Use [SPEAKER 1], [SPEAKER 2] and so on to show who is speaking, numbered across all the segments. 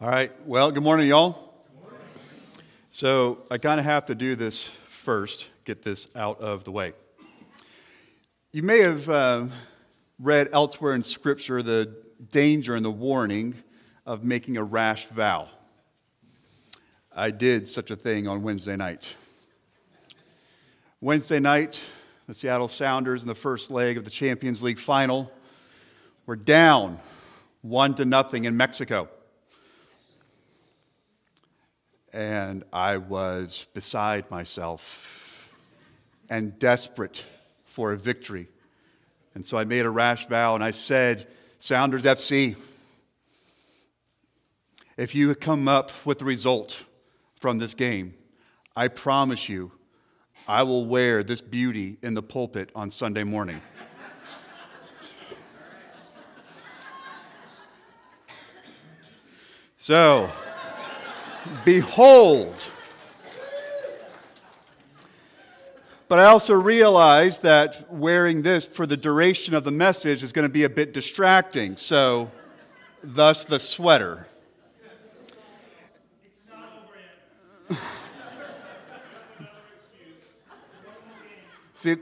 [SPEAKER 1] All right. Well, good morning, y'all. So, I kind of have to do this first, get this out of the way. You may have uh, read elsewhere in Scripture the danger and the warning of making a rash vow. I did such a thing on Wednesday night. Wednesday night, the Seattle Sounders in the first leg of the Champions League final were down one to nothing in Mexico. And I was beside myself and desperate for a victory. And so I made a rash vow and I said, Sounders FC, if you come up with the result from this game, I promise you, I will wear this beauty in the pulpit on Sunday morning. so, Behold. But I also realized that wearing this for the duration of the message is going to be a bit distracting. So, thus the sweater. See,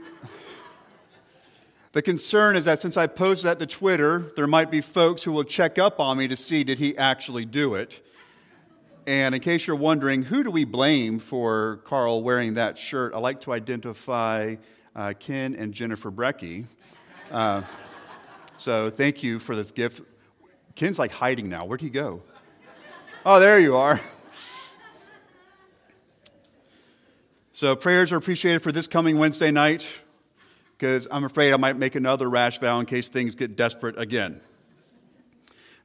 [SPEAKER 1] the concern is that since I posted that to Twitter, there might be folks who will check up on me to see did he actually do it. And in case you're wondering, who do we blame for Carl wearing that shirt? I like to identify uh, Ken and Jennifer Brecky. Uh, so thank you for this gift. Ken's like hiding now. Where'd he go? Oh, there you are. So prayers are appreciated for this coming Wednesday night because I'm afraid I might make another rash vow in case things get desperate again.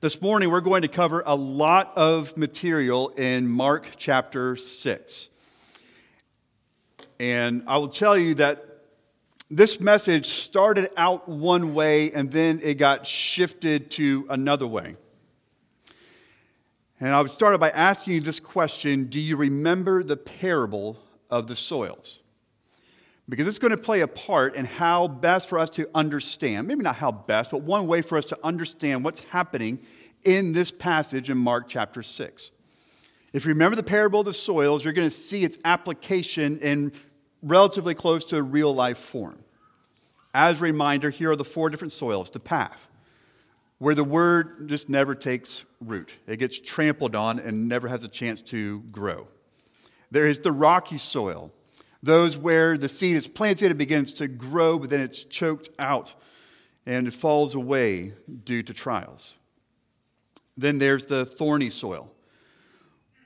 [SPEAKER 1] This morning, we're going to cover a lot of material in Mark chapter 6. And I will tell you that this message started out one way and then it got shifted to another way. And I would start by asking you this question Do you remember the parable of the soils? Because it's going to play a part in how best for us to understand, maybe not how best, but one way for us to understand what's happening in this passage in Mark chapter 6. If you remember the parable of the soils, you're going to see its application in relatively close to a real life form. As a reminder, here are the four different soils the path, where the word just never takes root, it gets trampled on and never has a chance to grow. There is the rocky soil those where the seed is planted, it begins to grow, but then it's choked out and it falls away due to trials. Then there's the thorny soil,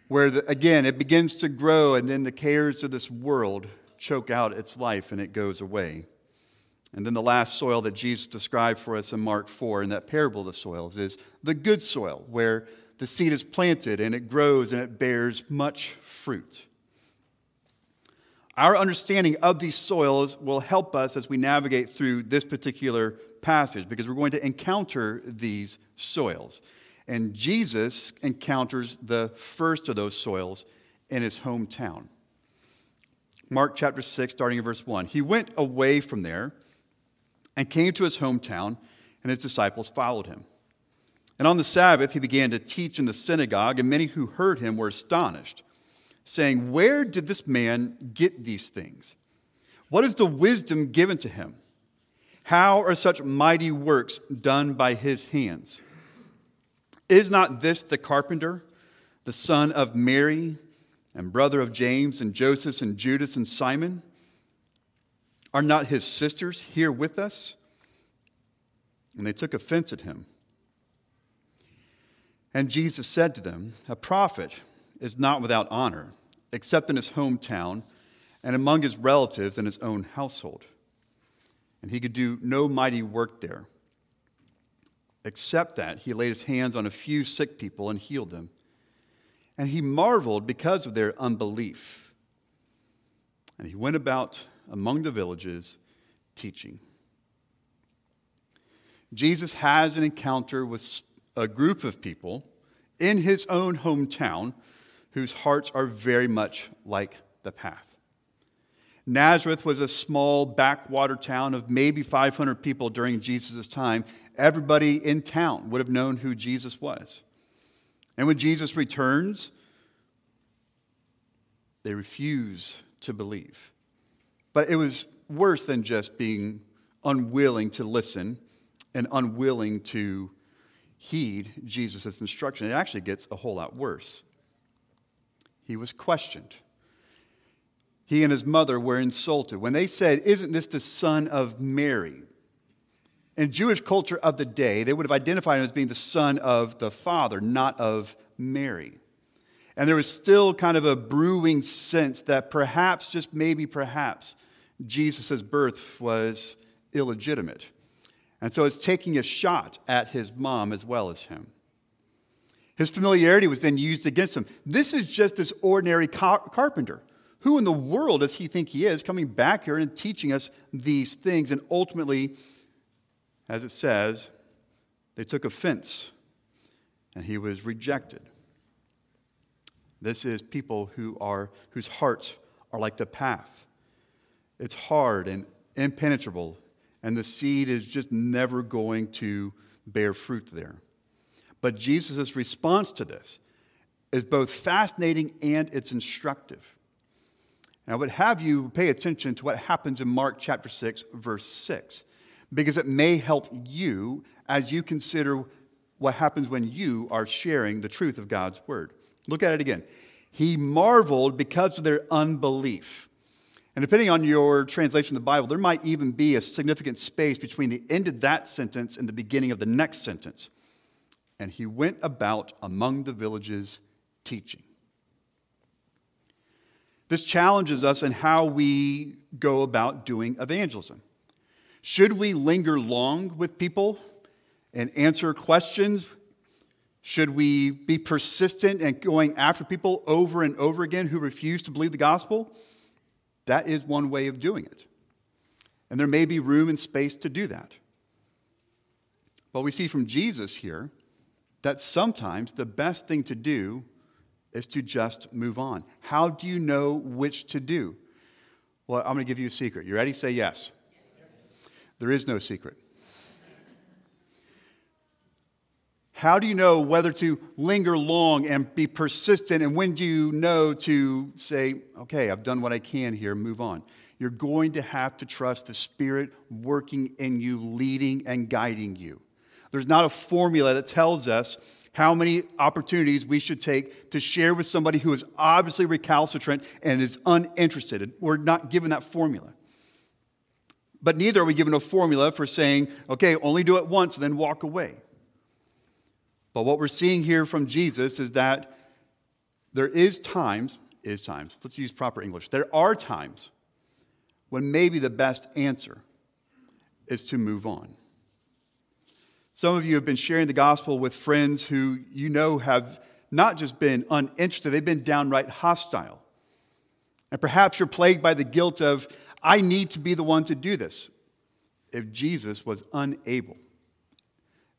[SPEAKER 1] where the, again it begins to grow, and then the cares of this world choke out its life and it goes away. And then the last soil that Jesus described for us in Mark 4 in that parable of the soils is the good soil, where the seed is planted and it grows and it bears much fruit. Our understanding of these soils will help us as we navigate through this particular passage because we're going to encounter these soils. And Jesus encounters the first of those soils in his hometown. Mark chapter 6, starting in verse 1. He went away from there and came to his hometown, and his disciples followed him. And on the Sabbath, he began to teach in the synagogue, and many who heard him were astonished saying, Where did this man get these things? What is the wisdom given to him? How are such mighty works done by his hands? Is not this the carpenter, the son of Mary, and brother of James, and Joseph, and Judas, and Simon? Are not his sisters here with us? And they took offense at him. And Jesus said to them, A prophet is not without honor, except in his hometown and among his relatives and his own household. And he could do no mighty work there, except that he laid his hands on a few sick people and healed them. And he marveled because of their unbelief. And he went about among the villages teaching. Jesus has an encounter with a group of people in his own hometown whose hearts are very much like the path. Nazareth was a small backwater town of maybe 500 people during Jesus' time. Everybody in town would have known who Jesus was. And when Jesus returns, they refuse to believe. But it was worse than just being unwilling to listen and unwilling to heed Jesus' instruction. It actually gets a whole lot worse. He was questioned. He and his mother were insulted. When they said, Isn't this the son of Mary? In Jewish culture of the day, they would have identified him as being the son of the father, not of Mary. And there was still kind of a brewing sense that perhaps, just maybe perhaps, Jesus' birth was illegitimate. And so it's taking a shot at his mom as well as him. His familiarity was then used against him. This is just this ordinary car- carpenter. Who in the world does he think he is coming back here and teaching us these things? And ultimately, as it says, they took offense and he was rejected. This is people who are, whose hearts are like the path. It's hard and impenetrable, and the seed is just never going to bear fruit there. But Jesus' response to this is both fascinating and it's instructive. And I would have you pay attention to what happens in Mark chapter 6, verse 6, because it may help you as you consider what happens when you are sharing the truth of God's word. Look at it again. He marveled because of their unbelief. And depending on your translation of the Bible, there might even be a significant space between the end of that sentence and the beginning of the next sentence. And he went about among the villages teaching. This challenges us in how we go about doing evangelism. Should we linger long with people and answer questions? Should we be persistent and going after people over and over again who refuse to believe the gospel? That is one way of doing it. And there may be room and space to do that. But we see from Jesus here that sometimes the best thing to do is to just move on. How do you know which to do? Well, I'm going to give you a secret. You ready? Say yes. There is no secret. How do you know whether to linger long and be persistent? And when do you know to say, okay, I've done what I can here, move on? You're going to have to trust the Spirit working in you, leading and guiding you. There's not a formula that tells us how many opportunities we should take to share with somebody who is obviously recalcitrant and is uninterested. We're not given that formula. But neither are we given a formula for saying, okay, only do it once and then walk away. But what we're seeing here from Jesus is that there is times, is times, let's use proper English. There are times when maybe the best answer is to move on. Some of you have been sharing the gospel with friends who you know have not just been uninterested, they've been downright hostile. And perhaps you're plagued by the guilt of, I need to be the one to do this. If Jesus was unable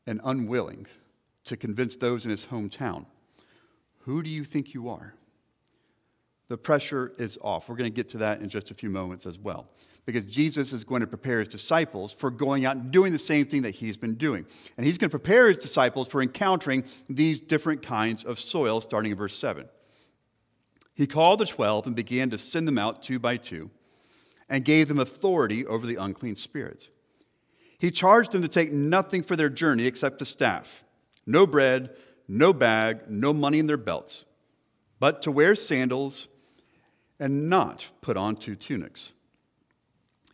[SPEAKER 1] and unwilling to convince those in his hometown, who do you think you are? The pressure is off. We're going to get to that in just a few moments as well because Jesus is going to prepare his disciples for going out and doing the same thing that he's been doing. And he's going to prepare his disciples for encountering these different kinds of soil, starting in verse 7. He called the twelve and began to send them out two by two and gave them authority over the unclean spirits. He charged them to take nothing for their journey except the staff no bread, no bag, no money in their belts, but to wear sandals and not put on two tunics.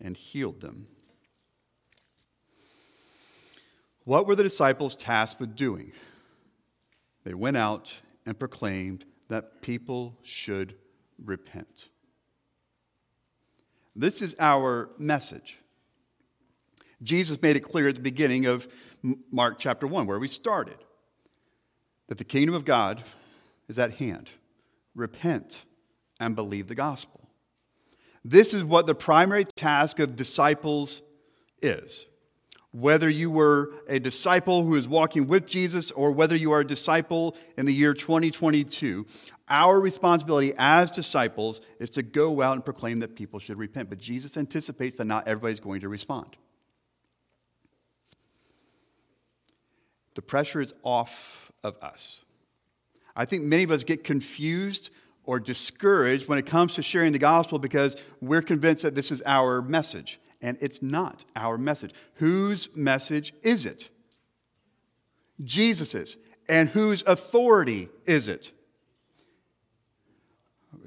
[SPEAKER 1] and healed them. What were the disciples tasked with doing? They went out and proclaimed that people should repent. This is our message. Jesus made it clear at the beginning of Mark chapter 1, where we started. that the kingdom of God is at hand. Repent and believe the gospel. This is what the primary task of disciples is. Whether you were a disciple who is walking with Jesus or whether you are a disciple in the year 2022, our responsibility as disciples is to go out and proclaim that people should repent. But Jesus anticipates that not everybody's going to respond. The pressure is off of us. I think many of us get confused or discouraged when it comes to sharing the gospel because we're convinced that this is our message. And it's not our message. Whose message is it? Jesus's. And whose authority is it?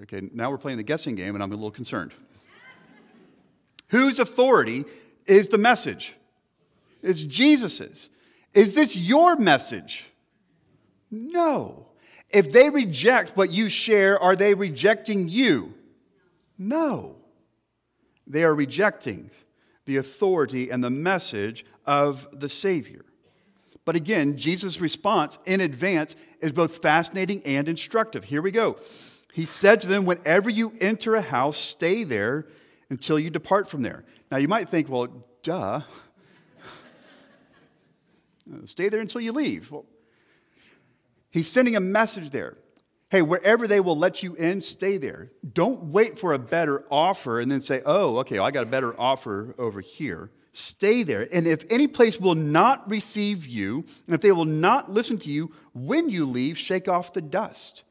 [SPEAKER 1] Okay, now we're playing the guessing game, and I'm a little concerned. Whose authority is the message? It's Jesus's. Is this your message? No. If they reject what you share, are they rejecting you? No. They are rejecting the authority and the message of the Savior. But again, Jesus' response in advance is both fascinating and instructive. Here we go. He said to them, Whenever you enter a house, stay there until you depart from there. Now you might think, well, duh. stay there until you leave. Well, He's sending a message there. Hey, wherever they will let you in, stay there. Don't wait for a better offer and then say, oh, okay, well, I got a better offer over here. Stay there. And if any place will not receive you, and if they will not listen to you, when you leave, shake off the dust.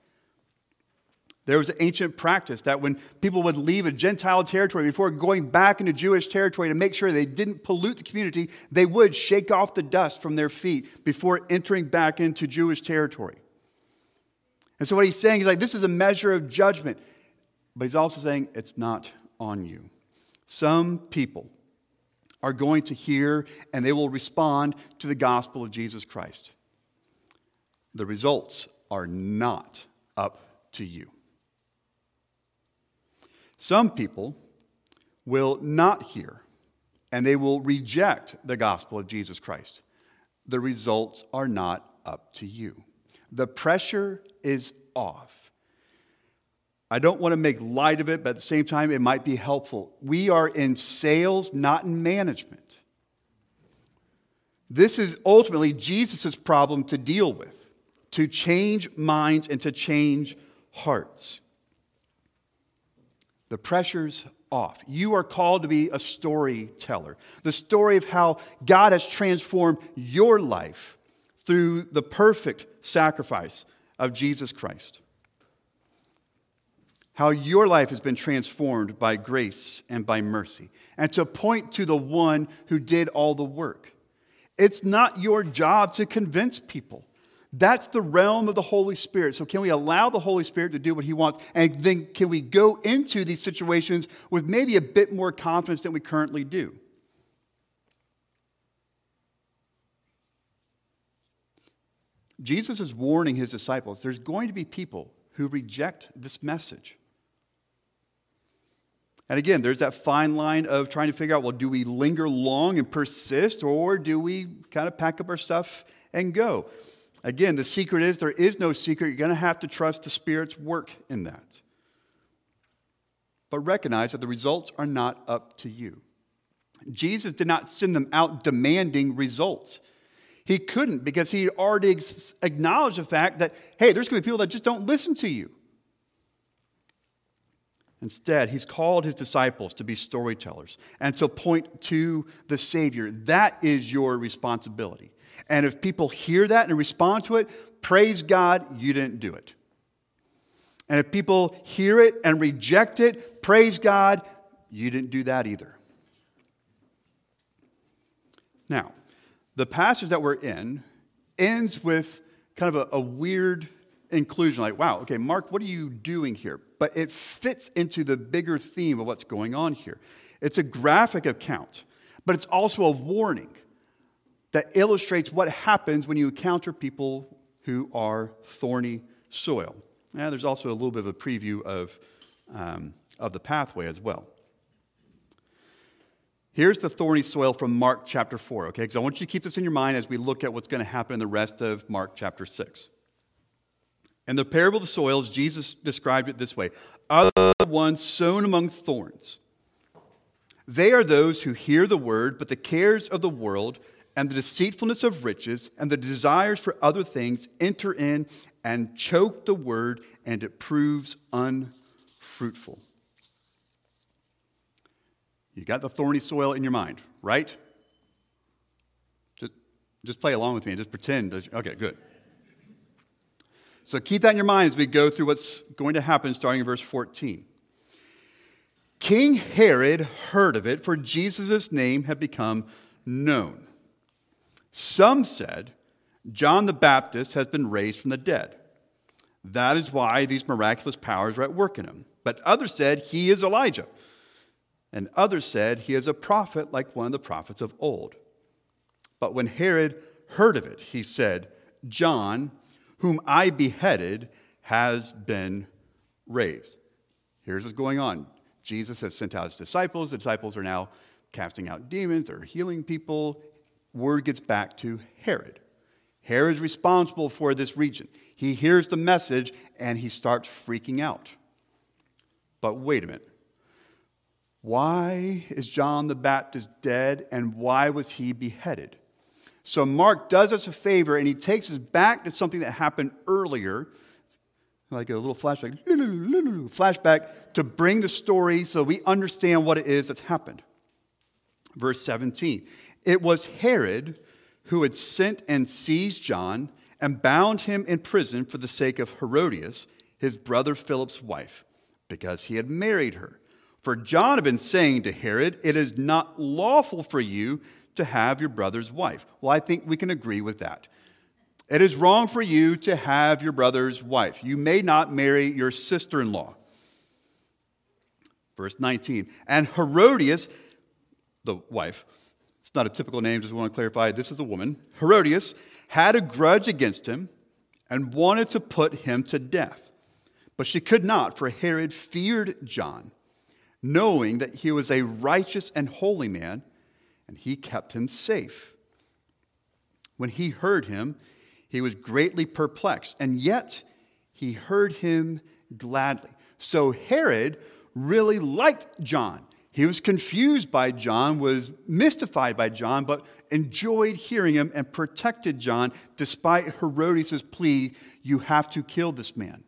[SPEAKER 1] There was an ancient practice that when people would leave a Gentile territory before going back into Jewish territory to make sure they didn't pollute the community, they would shake off the dust from their feet before entering back into Jewish territory. And so what he's saying is like, this is a measure of judgment. But he's also saying it's not on you. Some people are going to hear and they will respond to the gospel of Jesus Christ. The results are not up to you. Some people will not hear and they will reject the gospel of Jesus Christ. The results are not up to you. The pressure is off. I don't want to make light of it, but at the same time, it might be helpful. We are in sales, not in management. This is ultimately Jesus' problem to deal with, to change minds and to change hearts. The pressure's off. You are called to be a storyteller. The story of how God has transformed your life through the perfect sacrifice of Jesus Christ. How your life has been transformed by grace and by mercy, and to point to the one who did all the work. It's not your job to convince people. That's the realm of the Holy Spirit. So, can we allow the Holy Spirit to do what He wants? And then, can we go into these situations with maybe a bit more confidence than we currently do? Jesus is warning His disciples there's going to be people who reject this message. And again, there's that fine line of trying to figure out well, do we linger long and persist, or do we kind of pack up our stuff and go? Again, the secret is there is no secret. You're going to have to trust the Spirit's work in that. But recognize that the results are not up to you. Jesus did not send them out demanding results. He couldn't because he already acknowledged the fact that, hey, there's going to be people that just don't listen to you. Instead, he's called his disciples to be storytellers and to point to the Savior. That is your responsibility. And if people hear that and respond to it, praise God, you didn't do it. And if people hear it and reject it, praise God, you didn't do that either. Now, the passage that we're in ends with kind of a, a weird inclusion like, wow, okay, Mark, what are you doing here? But it fits into the bigger theme of what's going on here. It's a graphic account, but it's also a warning that illustrates what happens when you encounter people who are thorny soil. Now, there's also a little bit of a preview of, um, of the pathway as well. Here's the thorny soil from Mark chapter 4, okay? Because I want you to keep this in your mind as we look at what's going to happen in the rest of Mark chapter 6. In the parable of the soils, Jesus described it this way Other ones sown among thorns. They are those who hear the word, but the cares of the world and the deceitfulness of riches and the desires for other things enter in and choke the word, and it proves unfruitful. You got the thorny soil in your mind, right? Just, just play along with me and just pretend. That, okay, good. So keep that in your mind as we go through what's going to happen starting in verse 14. King Herod heard of it, for Jesus' name had become known. Some said, John the Baptist has been raised from the dead. That is why these miraculous powers are at work in him. But others said, He is Elijah. And others said, He is a prophet like one of the prophets of old. But when Herod heard of it, he said, John, whom I beheaded, has been raised. Here's what's going on Jesus has sent out his disciples. The disciples are now casting out demons, they're healing people. Word gets back to Herod. Herod's responsible for this region. He hears the message and he starts freaking out. But wait a minute. Why is John the Baptist dead and why was he beheaded? So Mark does us a favor and he takes us back to something that happened earlier like a little flashback, flashback to bring the story so we understand what it is that's happened. Verse 17 It was Herod who had sent and seized John and bound him in prison for the sake of Herodias, his brother Philip's wife, because he had married her. For John had been saying to Herod, It is not lawful for you to have your brother's wife. Well, I think we can agree with that. It is wrong for you to have your brother's wife. You may not marry your sister in law. Verse 19. And Herodias, the wife, it's not a typical name, just want to clarify this is a woman. Herodias had a grudge against him and wanted to put him to death. But she could not, for Herod feared John, knowing that he was a righteous and holy man, and he kept him safe. When he heard him, he was greatly perplexed, and yet he heard him gladly. So Herod really liked John. He was confused by John, was mystified by John, but enjoyed hearing him and protected John despite Herodias' plea, You have to kill this man.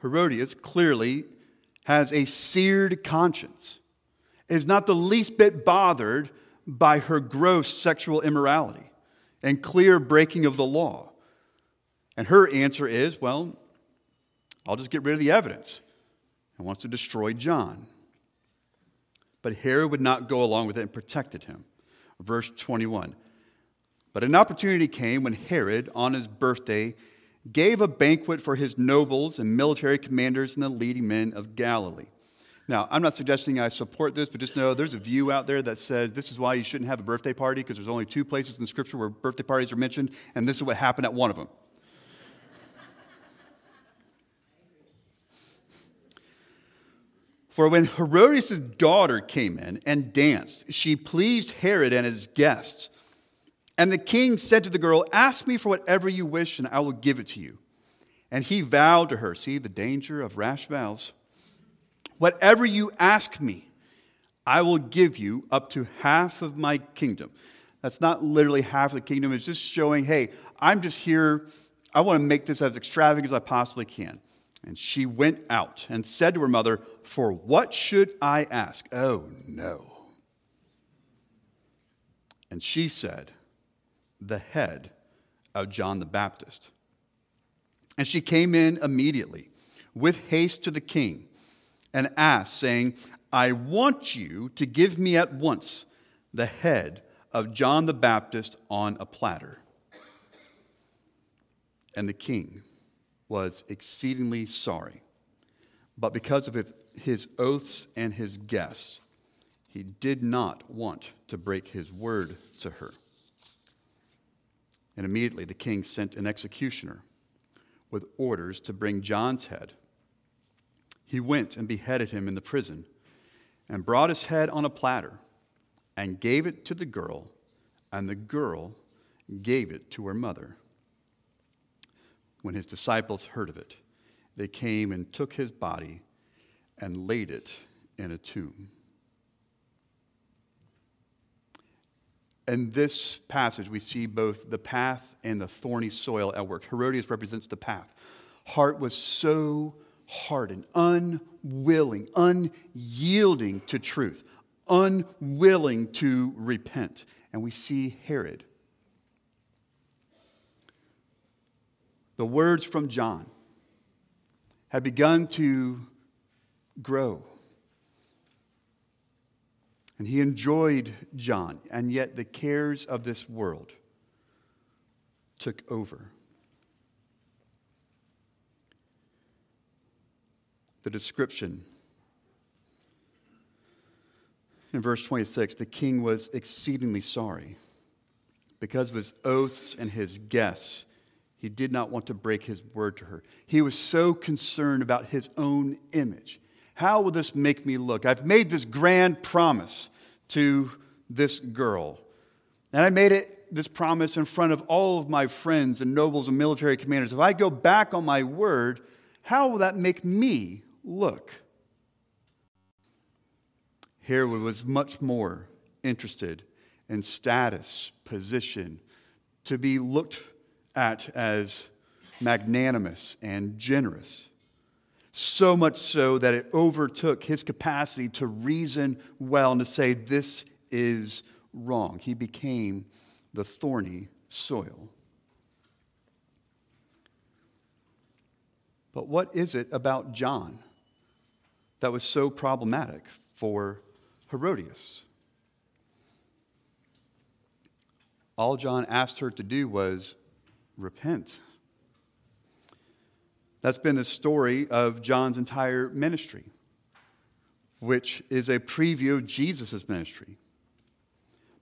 [SPEAKER 1] Herodias clearly has a seared conscience, is not the least bit bothered by her gross sexual immorality and clear breaking of the law? And her answer is, well, I'll just get rid of the evidence and wants to destroy John. But Herod would not go along with it and protected him. Verse 21. But an opportunity came when Herod, on his birthday, gave a banquet for his nobles and military commanders and the leading men of Galilee. Now, I'm not suggesting I support this, but just know there's a view out there that says this is why you shouldn't have a birthday party because there's only two places in Scripture where birthday parties are mentioned, and this is what happened at one of them. For when Herodias' daughter came in and danced, she pleased Herod and his guests. And the king said to the girl, Ask me for whatever you wish, and I will give it to you. And he vowed to her, see the danger of rash vows. Whatever you ask me, I will give you up to half of my kingdom. That's not literally half of the kingdom, it's just showing, hey, I'm just here. I want to make this as extravagant as I possibly can. And she went out and said to her mother, For what should I ask? Oh, no. And she said, The head of John the Baptist. And she came in immediately with haste to the king and asked, saying, I want you to give me at once the head of John the Baptist on a platter. And the king was exceedingly sorry. But because of his oaths and his guests, he did not want to break his word to her. And immediately the king sent an executioner with orders to bring John's head he went and beheaded him in the prison and brought his head on a platter and gave it to the girl, and the girl gave it to her mother. When his disciples heard of it, they came and took his body and laid it in a tomb. In this passage, we see both the path and the thorny soil at work. Herodias represents the path. Heart was so hardened, unwilling, unyielding to truth, unwilling to repent. And we see Herod. The words from John had begun to grow and he enjoyed John, and yet the cares of this world took over. The description in verse 26 the king was exceedingly sorry. Because of his oaths and his guests, he did not want to break his word to her. He was so concerned about his own image. How will this make me look? I've made this grand promise to this girl. And I made it this promise in front of all of my friends and nobles and military commanders. If I go back on my word, how will that make me look? Herod was much more interested in status, position, to be looked at as magnanimous and generous so much so that it overtook his capacity to reason well and to say, This is wrong. He became the thorny soil. But what is it about John that was so problematic for Herodias? All John asked her to do was repent. That's been the story of John's entire ministry, which is a preview of Jesus' ministry.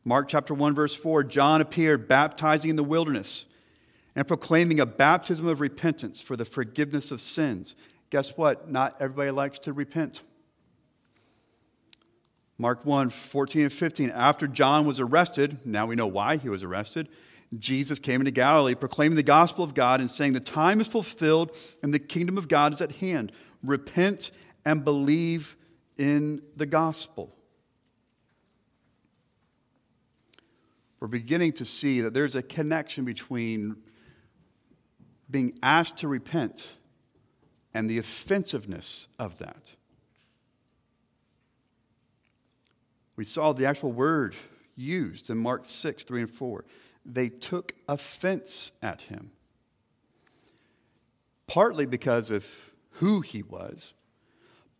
[SPEAKER 1] Mark chapter 1, verse 4 John appeared baptizing in the wilderness and proclaiming a baptism of repentance for the forgiveness of sins. Guess what? Not everybody likes to repent. Mark 1, 14 and 15. After John was arrested, now we know why he was arrested. Jesus came into Galilee proclaiming the gospel of God and saying, The time is fulfilled and the kingdom of God is at hand. Repent and believe in the gospel. We're beginning to see that there's a connection between being asked to repent and the offensiveness of that. We saw the actual word used in Mark 6, 3 and 4 they took offense at him. Partly because of who he was,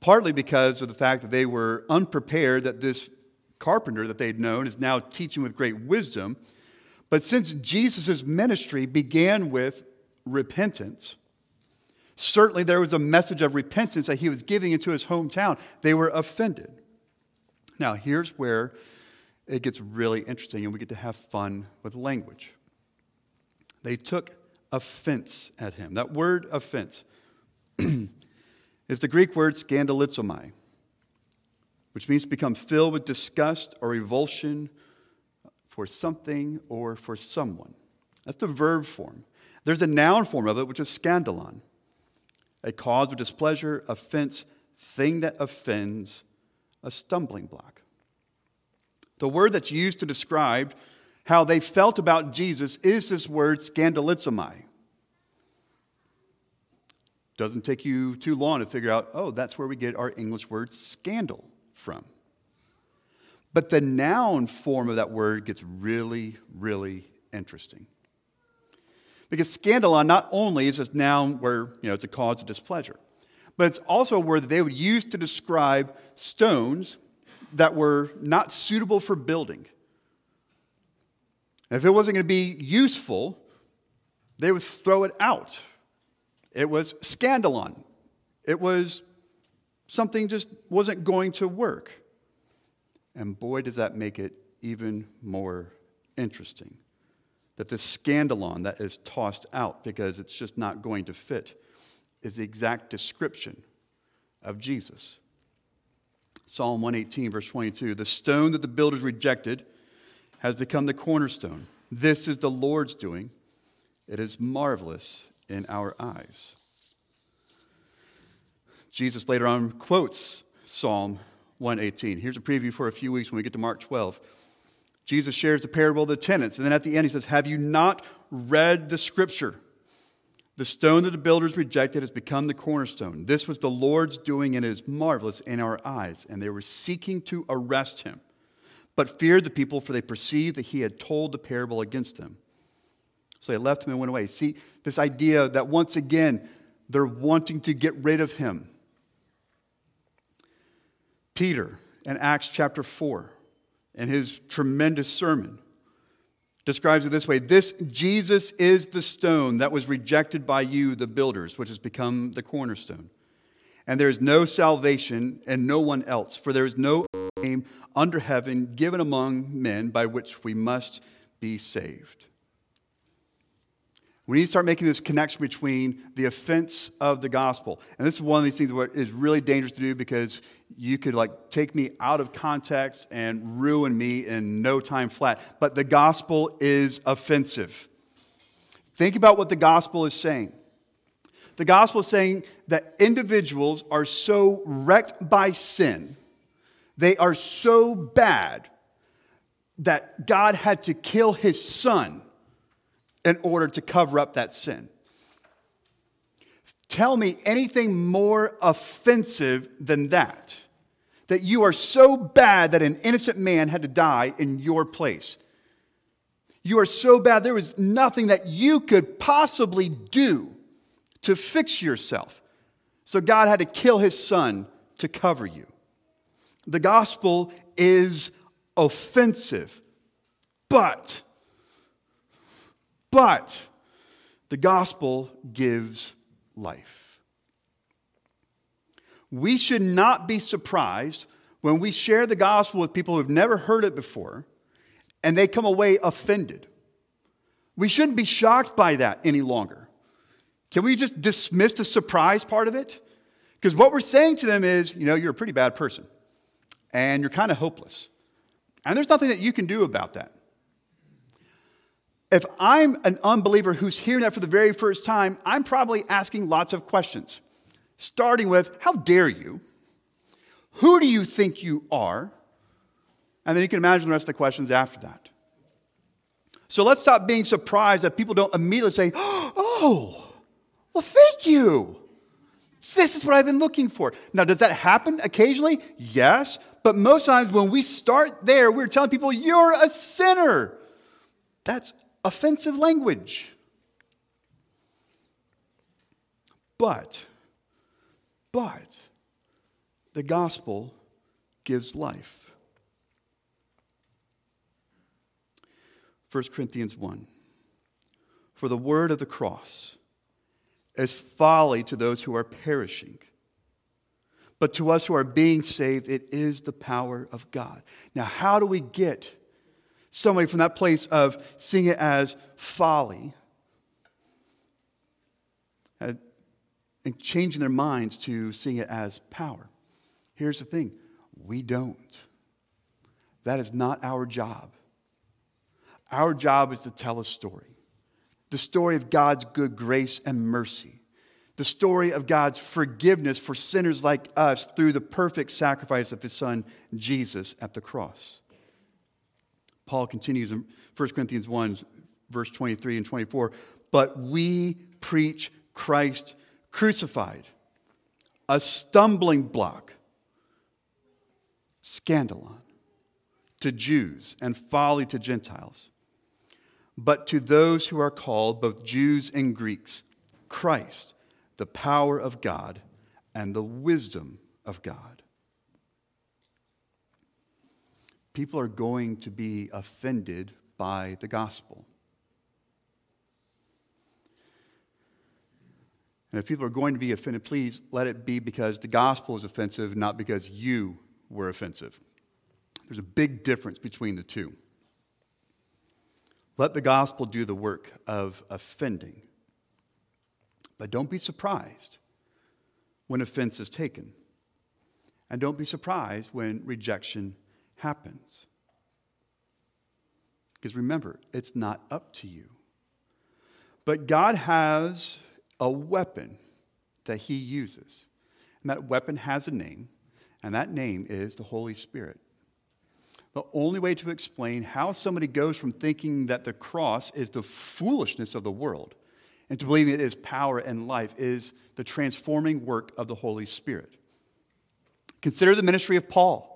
[SPEAKER 1] partly because of the fact that they were unprepared that this carpenter that they'd known is now teaching with great wisdom. But since Jesus' ministry began with repentance, certainly there was a message of repentance that he was giving into his hometown. They were offended. Now, here's where it gets really interesting and we get to have fun with language. They took offense at him. That word offense is the Greek word scandalizomai, which means to become filled with disgust or revulsion for something or for someone. That's the verb form. There's a noun form of it, which is scandalon, a cause of displeasure, offense, thing that offends, a stumbling block. The word that's used to describe how they felt about Jesus is this word scandalizomai. Doesn't take you too long to figure out, oh, that's where we get our English word scandal from. But the noun form of that word gets really, really interesting. Because scandalon not only is this noun where you know it's a cause of displeasure, but it's also a word that they would use to describe stones that were not suitable for building. And if it wasn't going to be useful, they would throw it out. It was scandalon. It was something just wasn't going to work. And boy, does that make it even more interesting that the scandalon that is tossed out because it's just not going to fit is the exact description of Jesus. Psalm 118, verse 22 The stone that the builders rejected has become the cornerstone. This is the Lord's doing. It is marvelous in our eyes. Jesus later on quotes Psalm 118. Here's a preview for a few weeks when we get to Mark 12. Jesus shares the parable of the tenants, and then at the end he says, Have you not read the scripture? The stone that the builders rejected has become the cornerstone. This was the Lord's doing, and it is marvelous in our eyes. And they were seeking to arrest him, but feared the people, for they perceived that he had told the parable against them. So they left him and went away. See, this idea that once again, they're wanting to get rid of him. Peter in Acts chapter 4, in his tremendous sermon, describes it this way This Jesus is the stone that was rejected by you, the builders, which has become the cornerstone. And there is no salvation and no one else, for there is no name under heaven given among men by which we must be saved. We need to start making this connection between the offense of the gospel. And this is one of these things that is really dangerous to do because you could like take me out of context and ruin me in no time flat. But the gospel is offensive. Think about what the gospel is saying. The gospel is saying that individuals are so wrecked by sin, they are so bad that God had to kill his son in order to cover up that sin. Tell me anything more offensive than that. That you are so bad that an innocent man had to die in your place. You are so bad, there was nothing that you could possibly do to fix yourself. So God had to kill his son to cover you. The gospel is offensive, but but the gospel gives life. We should not be surprised when we share the gospel with people who've never heard it before and they come away offended. We shouldn't be shocked by that any longer. Can we just dismiss the surprise part of it? Because what we're saying to them is, you know, you're a pretty bad person and you're kind of hopeless. And there's nothing that you can do about that if I'm an unbeliever who's hearing that for the very first time, I'm probably asking lots of questions, starting with, How dare you? Who do you think you are? And then you can imagine the rest of the questions after that. So let's stop being surprised that people don't immediately say, Oh, well, thank you. This is what I've been looking for. Now, does that happen occasionally? Yes. But most times when we start there, we're telling people, You're a sinner. That's offensive language. But, but, the gospel gives life. 1 Corinthians 1 For the word of the cross is folly to those who are perishing. But to us who are being saved, it is the power of God. Now, how do we get somebody from that place of seeing it as folly uh, and changing their minds to seeing it as power. Here's the thing we don't. That is not our job. Our job is to tell a story the story of God's good grace and mercy, the story of God's forgiveness for sinners like us through the perfect sacrifice of his son, Jesus, at the cross. Paul continues in 1 Corinthians 1, verse 23 and 24. But we preach Christ crucified, a stumbling block, scandalon to Jews and folly to Gentiles. But to those who are called, both Jews and Greeks, Christ, the power of God and the wisdom of God. People are going to be offended by the gospel. And if people are going to be offended, please let it be because the gospel is offensive, not because you were offensive. There's a big difference between the two. Let the gospel do the work of offending. But don't be surprised when offense is taken. And don't be surprised when rejection happens. Because remember, it's not up to you. But God has a weapon that he uses. And that weapon has a name, and that name is the Holy Spirit. The only way to explain how somebody goes from thinking that the cross is the foolishness of the world and to believing it is power and life is the transforming work of the Holy Spirit. Consider the ministry of Paul.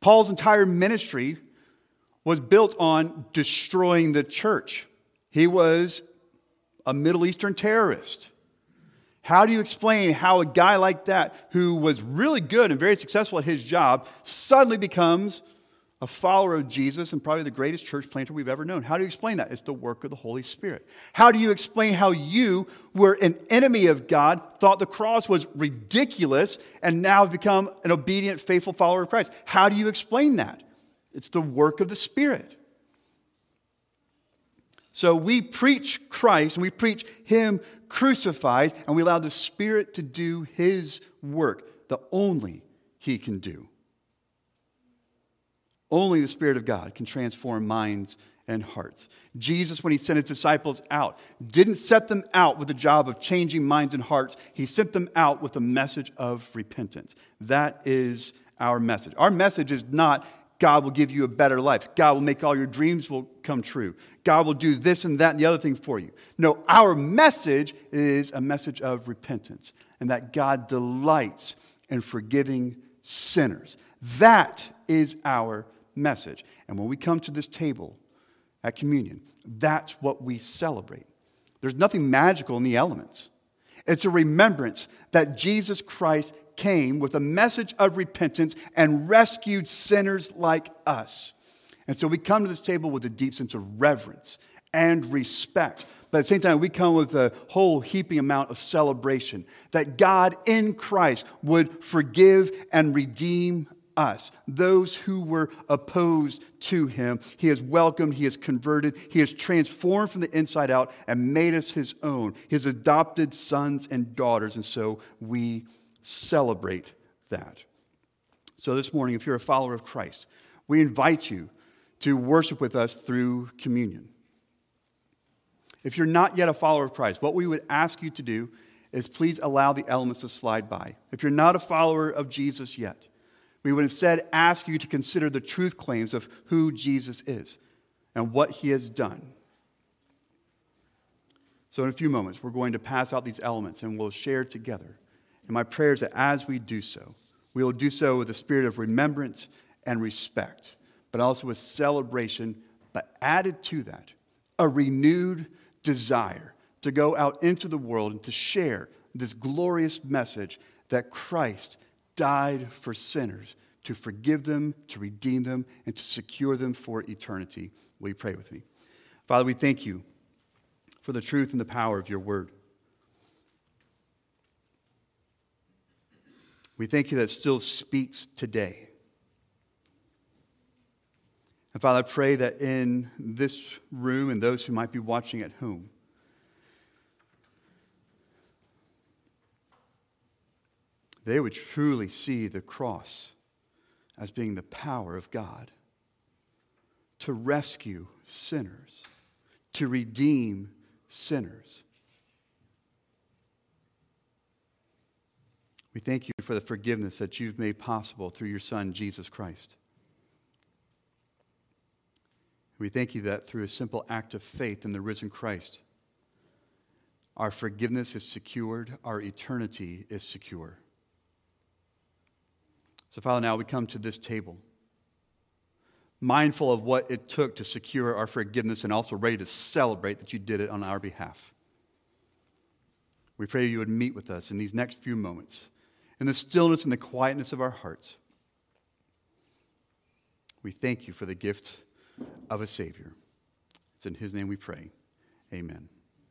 [SPEAKER 1] Paul's entire ministry was built on destroying the church. He was a Middle Eastern terrorist. How do you explain how a guy like that, who was really good and very successful at his job, suddenly becomes a follower of Jesus and probably the greatest church planter we've ever known? How do you explain that? It's the work of the Holy Spirit. How do you explain how you were an enemy of God, thought the cross was ridiculous, and now have become an obedient, faithful follower of Christ? How do you explain that? It's the work of the Spirit. So we preach Christ and we preach Him crucified, and we allow the Spirit to do His work, the only He can do. Only the Spirit of God can transform minds and hearts. Jesus, when he sent his disciples out, didn't set them out with the job of changing minds and hearts. He sent them out with a message of repentance. That is our message. Our message is not God will give you a better life. God will make all your dreams will come true. God will do this and that and the other thing for you. No, our message is a message of repentance and that God delights in forgiving sinners. That is our message. And when we come to this table at communion, that's what we celebrate. There's nothing magical in the elements. It's a remembrance that Jesus Christ came with a message of repentance and rescued sinners like us. And so we come to this table with a deep sense of reverence and respect. But at the same time, we come with a whole heaping amount of celebration that God in Christ would forgive and redeem us, those who were opposed to him. He has welcomed, he has converted, he has transformed from the inside out and made us his own, his adopted sons and daughters. And so we celebrate that. So this morning, if you're a follower of Christ, we invite you to worship with us through communion. If you're not yet a follower of Christ, what we would ask you to do is please allow the elements to slide by. If you're not a follower of Jesus yet, we would instead ask you to consider the truth claims of who Jesus is and what he has done. So, in a few moments, we're going to pass out these elements and we'll share together. And my prayer is that as we do so, we will do so with a spirit of remembrance and respect, but also with celebration, but added to that, a renewed desire to go out into the world and to share this glorious message that Christ died for sinners to forgive them, to redeem them, and to secure them for eternity. Will you pray with me? Father, we thank you for the truth and the power of your word. We thank you that still speaks today. And Father, I pray that in this room and those who might be watching at home, they would truly see the cross as being the power of God to rescue sinners, to redeem sinners. We thank you for the forgiveness that you've made possible through your Son, Jesus Christ. We thank you that through a simple act of faith in the risen Christ, our forgiveness is secured, our eternity is secure. So, Father, now we come to this table, mindful of what it took to secure our forgiveness and also ready to celebrate that you did it on our behalf. We pray you would meet with us in these next few moments, in the stillness and the quietness of our hearts. We thank you for the gift of a Savior. It's in His name we pray. Amen.